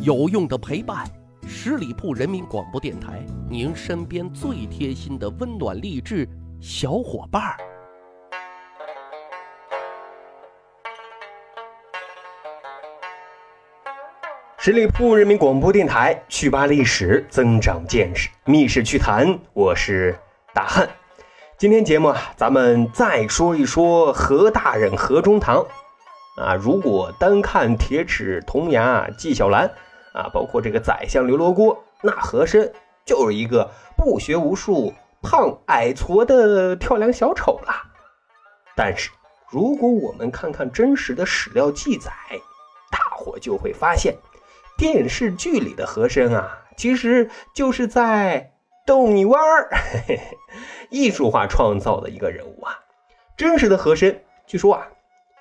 有用的陪伴，十里铺人民广播电台，您身边最贴心的温暖励志小伙伴儿。十里铺人民广播电台，趣吧历史，增长见识，密室趣谈，我是大汉。今天节目啊，咱们再说一说何大人何中堂啊。如果单看铁齿铜牙纪晓岚。啊，包括这个宰相刘罗锅，那和珅就是一个不学无术、胖矮矬的跳梁小丑了。但是，如果我们看看真实的史料记载，大伙就会发现，电视剧里的和珅啊，其实就是在逗你玩儿，艺术化创造的一个人物啊。真实的和珅，据说啊，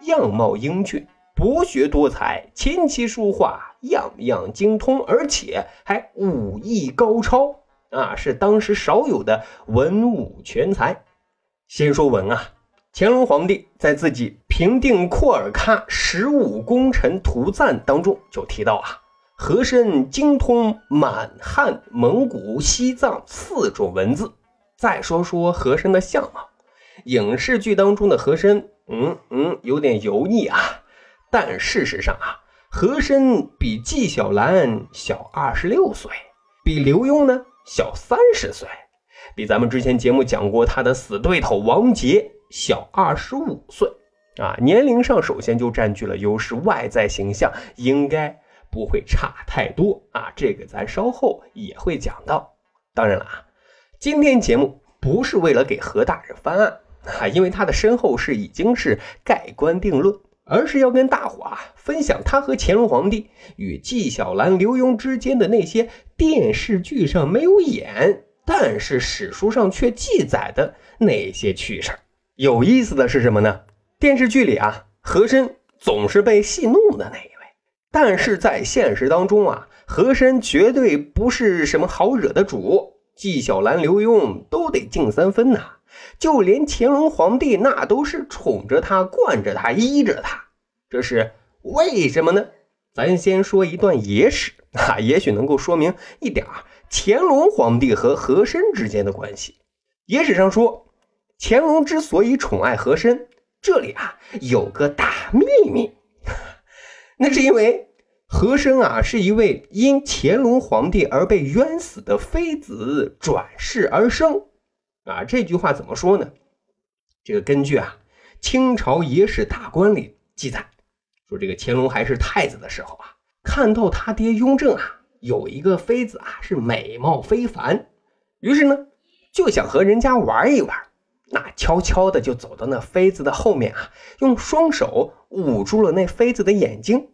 样貌英俊。博学多才，琴棋书画样样精通，而且还武艺高超啊，是当时少有的文武全才。先说文啊，乾隆皇帝在自己平定库尔喀十五功臣图赞当中就提到啊，和珅精通满汉、蒙古、西藏四种文字。再说说和珅的相貌，影视剧当中的和珅，嗯嗯，有点油腻啊。但事实上啊，和珅比纪晓岚小二十六岁，比刘墉呢小三十岁，比咱们之前节目讲过他的死对头王杰小二十五岁啊，年龄上首先就占据了优势，外在形象应该不会差太多啊，这个咱稍后也会讲到。当然了啊，今天节目不是为了给何大人翻案啊，因为他的身后事已经是盖棺定论。而是要跟大伙啊分享他和乾隆皇帝与纪晓岚、刘墉之间的那些电视剧上没有演，但是史书上却记载的那些趣事有意思的是什么呢？电视剧里啊，和珅总是被戏弄的那一位，但是在现实当中啊，和珅绝对不是什么好惹的主，纪晓岚、刘墉都得敬三分呐。就连乾隆皇帝那都是宠着他、惯着他、依着他，这是为什么呢？咱先说一段野史啊，也许能够说明一点乾隆皇帝和和珅之间的关系。野史上说，乾隆之所以宠爱和珅，这里啊有个大秘密，那是因为和珅啊是一位因乾隆皇帝而被冤死的妃子转世而生。啊，这句话怎么说呢？这个根据啊《清朝野史大观》里记载，说这个乾隆还是太子的时候啊，看到他爹雍正啊有一个妃子啊是美貌非凡，于是呢就想和人家玩一玩，那悄悄的就走到那妃子的后面啊，用双手捂住了那妃子的眼睛。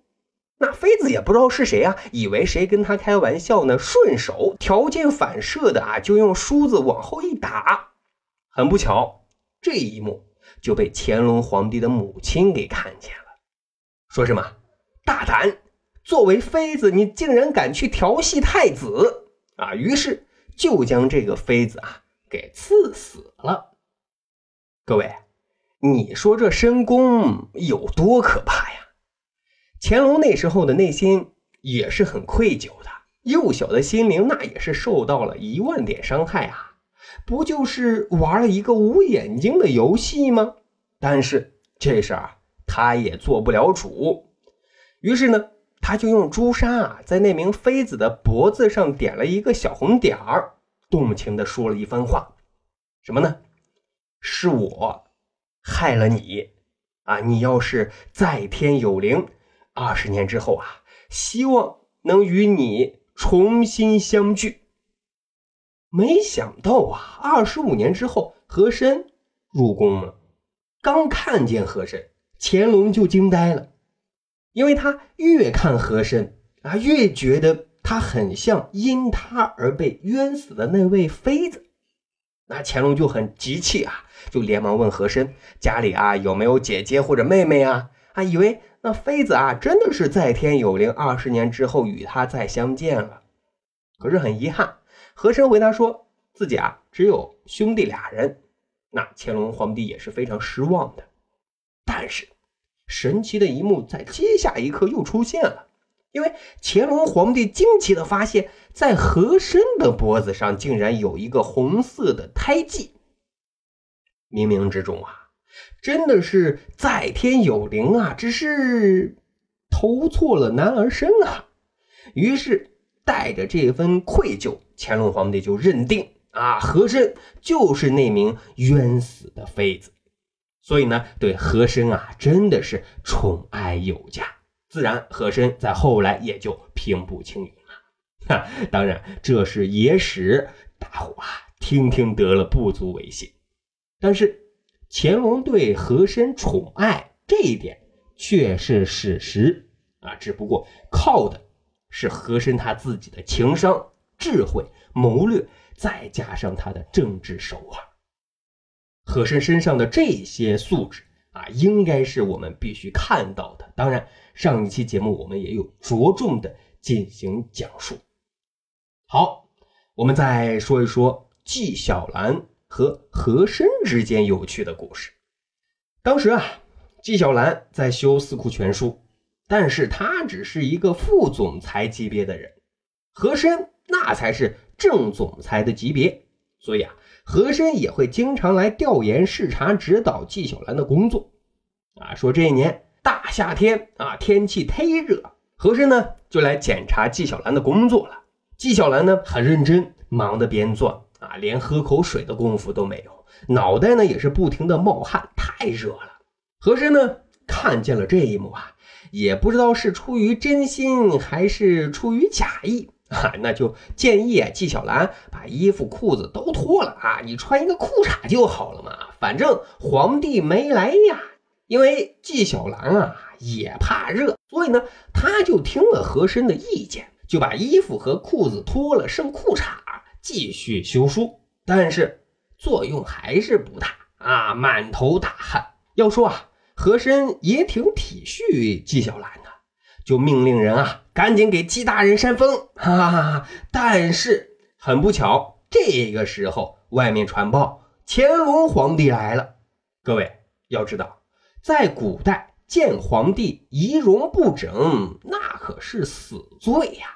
那妃子也不知道是谁啊，以为谁跟他开玩笑呢，顺手条件反射的啊，就用梳子往后一打。很不巧，这一幕就被乾隆皇帝的母亲给看见了，说什么大胆，作为妃子，你竟然敢去调戏太子啊！于是就将这个妃子啊给赐死了。各位，你说这深宫有多可怕呀？乾隆那时候的内心也是很愧疚的，幼小的心灵那也是受到了一万点伤害啊！不就是玩了一个无眼睛的游戏吗？但是这事儿啊他也做不了主，于是呢，他就用朱砂啊，在那名妃子的脖子上点了一个小红点儿，动情的说了一番话，什么呢？是我害了你啊！你要是在天有灵。二十年之后啊，希望能与你重新相聚。没想到啊，二十五年之后，和珅入宫了。刚看见和珅，乾隆就惊呆了，因为他越看和珅啊，越觉得他很像因他而被冤死的那位妃子。那乾隆就很急气啊，就连忙问和珅家里啊有没有姐姐或者妹妹啊？啊，以为。那妃子啊，真的是在天有灵，二十年之后与他再相见了。可是很遗憾，和珅回答说自己啊只有兄弟俩人。那乾隆皇帝也是非常失望的。但是神奇的一幕在接下一刻又出现了。因为乾隆皇帝惊奇的发现，在和珅的脖子上竟然有一个红色的胎记。冥冥之中啊，真的是在天有灵啊！只是投错了男儿身啊。于是带着这份愧疚，乾隆皇帝就认定啊，和珅就是那名冤死的妃子。所以呢，对和珅啊，真的是宠爱有加。自然，和珅在后来也就平步青云了。哈，当然这是野史，大伙啊听听得了，不足为信。但是乾隆对和珅宠爱这一点却是史实啊，只不过靠的是和珅他自己的情商、智慧、谋略，再加上他的政治手腕。和珅身上的这些素质啊，应该是我们必须看到的。当然。上一期节目我们也有着重的进行讲述。好，我们再说一说纪晓岚和和珅之间有趣的故事。当时啊，纪晓岚在修《四库全书》，但是他只是一个副总裁级别的人，和珅那才是正总裁的级别，所以啊，和珅也会经常来调研、视察、指导纪晓岚的工作。啊，说这一年。大夏天啊，天气忒热，和珅呢就来检查纪晓岚的工作了。纪晓岚呢很认真，忙得边做啊，连喝口水的功夫都没有，脑袋呢也是不停的冒汗，太热了。和珅呢看见了这一幕啊，也不知道是出于真心还是出于假意啊，那就建议纪晓岚把衣服裤子都脱了啊，你穿一个裤衩就好了嘛，反正皇帝没来呀。因为纪晓岚啊也怕热，所以呢，他就听了和珅的意见，就把衣服和裤子脱了，剩裤衩继续修书。但是作用还是不大啊，满头大汗。要说啊，和珅也挺体恤纪晓岚的，就命令人啊赶紧给纪大人扇风。哈哈哈！但是很不巧，这个时候外面传报乾隆皇帝来了。各位要知道。在古代，见皇帝仪容不整，那可是死罪呀！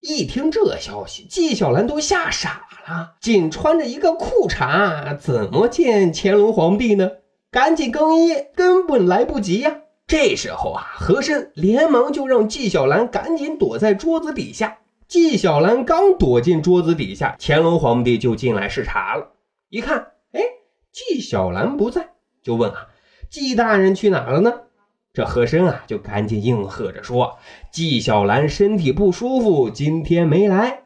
一听这消息，纪晓岚都吓傻了，仅穿着一个裤衩，怎么见乾隆皇帝呢？赶紧更衣，根本来不及呀！这时候啊，和珅连忙就让纪晓岚赶紧躲在桌子底下。纪晓岚刚躲进桌子底下，乾隆皇帝就进来视察了。一看，哎，纪晓岚不在，就问啊。纪大人去哪了呢？这和珅啊，就赶紧应和着说：“纪晓岚身体不舒服，今天没来。”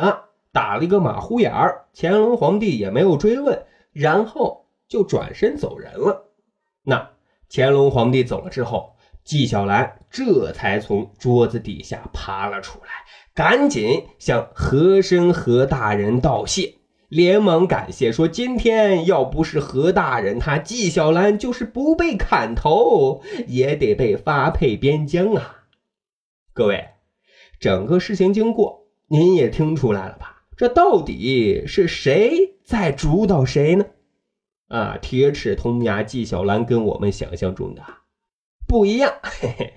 啊，打了一个马虎眼儿。乾隆皇帝也没有追问，然后就转身走人了。那乾隆皇帝走了之后，纪晓岚这才从桌子底下爬了出来，赶紧向和珅和大人道谢。连忙感谢说：“今天要不是何大人，他纪晓岚就是不被砍头，也得被发配边疆啊！”各位，整个事情经过您也听出来了吧？这到底是谁在主导谁呢？啊，铁齿铜牙纪晓岚跟我们想象中的不一样。嘿嘿。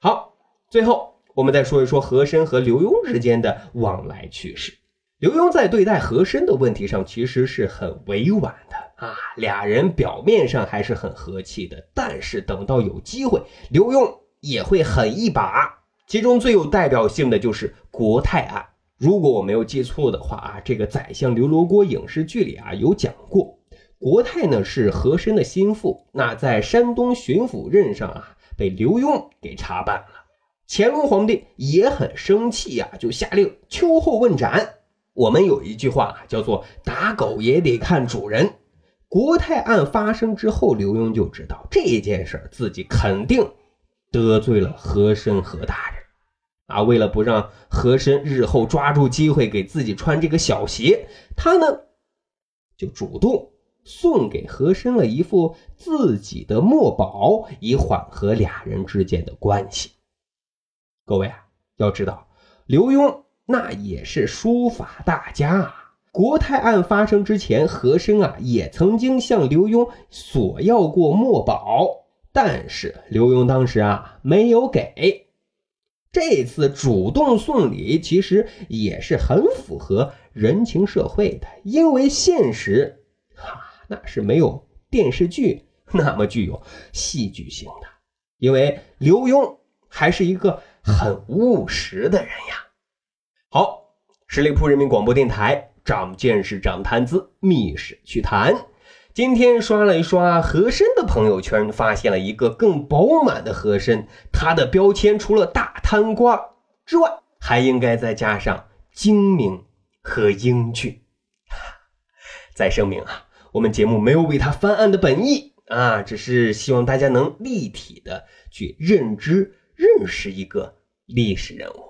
好，最后我们再说一说和珅和刘墉之间的往来趣事。刘墉在对待和珅的问题上其实是很委婉的啊，俩人表面上还是很和气的，但是等到有机会，刘墉也会狠一把。其中最有代表性的就是国泰案。如果我没有记错的话啊，这个《宰相刘罗锅》影视剧里啊有讲过，国泰呢是和珅的心腹，那在山东巡抚任上啊被刘墉给查办了。乾隆皇帝也很生气呀，就下令秋后问斩。我们有一句话叫做“打狗也得看主人”。国泰案发生之后，刘墉就知道这件事自己肯定得罪了和珅和大人啊。为了不让和珅日后抓住机会给自己穿这个小鞋，他呢就主动送给和珅了一副自己的墨宝，以缓和俩人之间的关系。各位啊，要知道刘墉。那也是书法大家啊！国泰案发生之前，和珅啊也曾经向刘墉索要过墨宝，但是刘墉当时啊没有给。这次主动送礼，其实也是很符合人情社会的，因为现实，哈，那是没有电视剧那么具有戏剧性的。因为刘墉还是一个很务实的人呀。好，十里铺人民广播电台，长见识，长谈资，密室趣谈。今天刷了一刷和珅的朋友圈，发现了一个更饱满的和珅。他的标签除了大贪官之外，还应该再加上精明和英俊。再声明啊，我们节目没有为他翻案的本意啊，只是希望大家能立体的去认知、认识一个历史人物。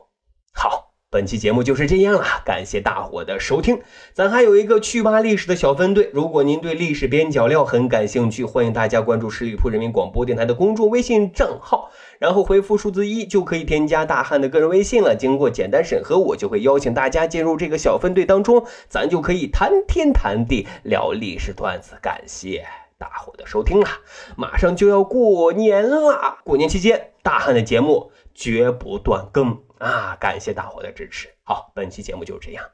本期节目就是这样了，感谢大伙的收听。咱还有一个趣吧历史的小分队，如果您对历史边角料很感兴趣，欢迎大家关注十里铺人民广播电台的公众微信账号，然后回复数字一就可以添加大汉的个人微信了。经过简单审核，我就会邀请大家进入这个小分队当中，咱就可以谈天谈地聊历史段子。感谢大伙的收听了，马上就要过年了，过年期间大汉的节目绝不断更。啊，感谢大伙的支持。好，本期节目就是这样，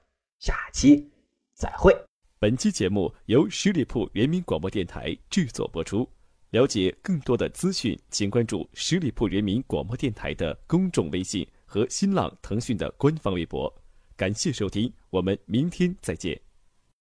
下期再会。本期节目由十里铺人民广播电台制作播出。了解更多的资讯，请关注十里铺人民广播电台的公众微信和新浪、腾讯的官方微博。感谢收听，我们明天再见。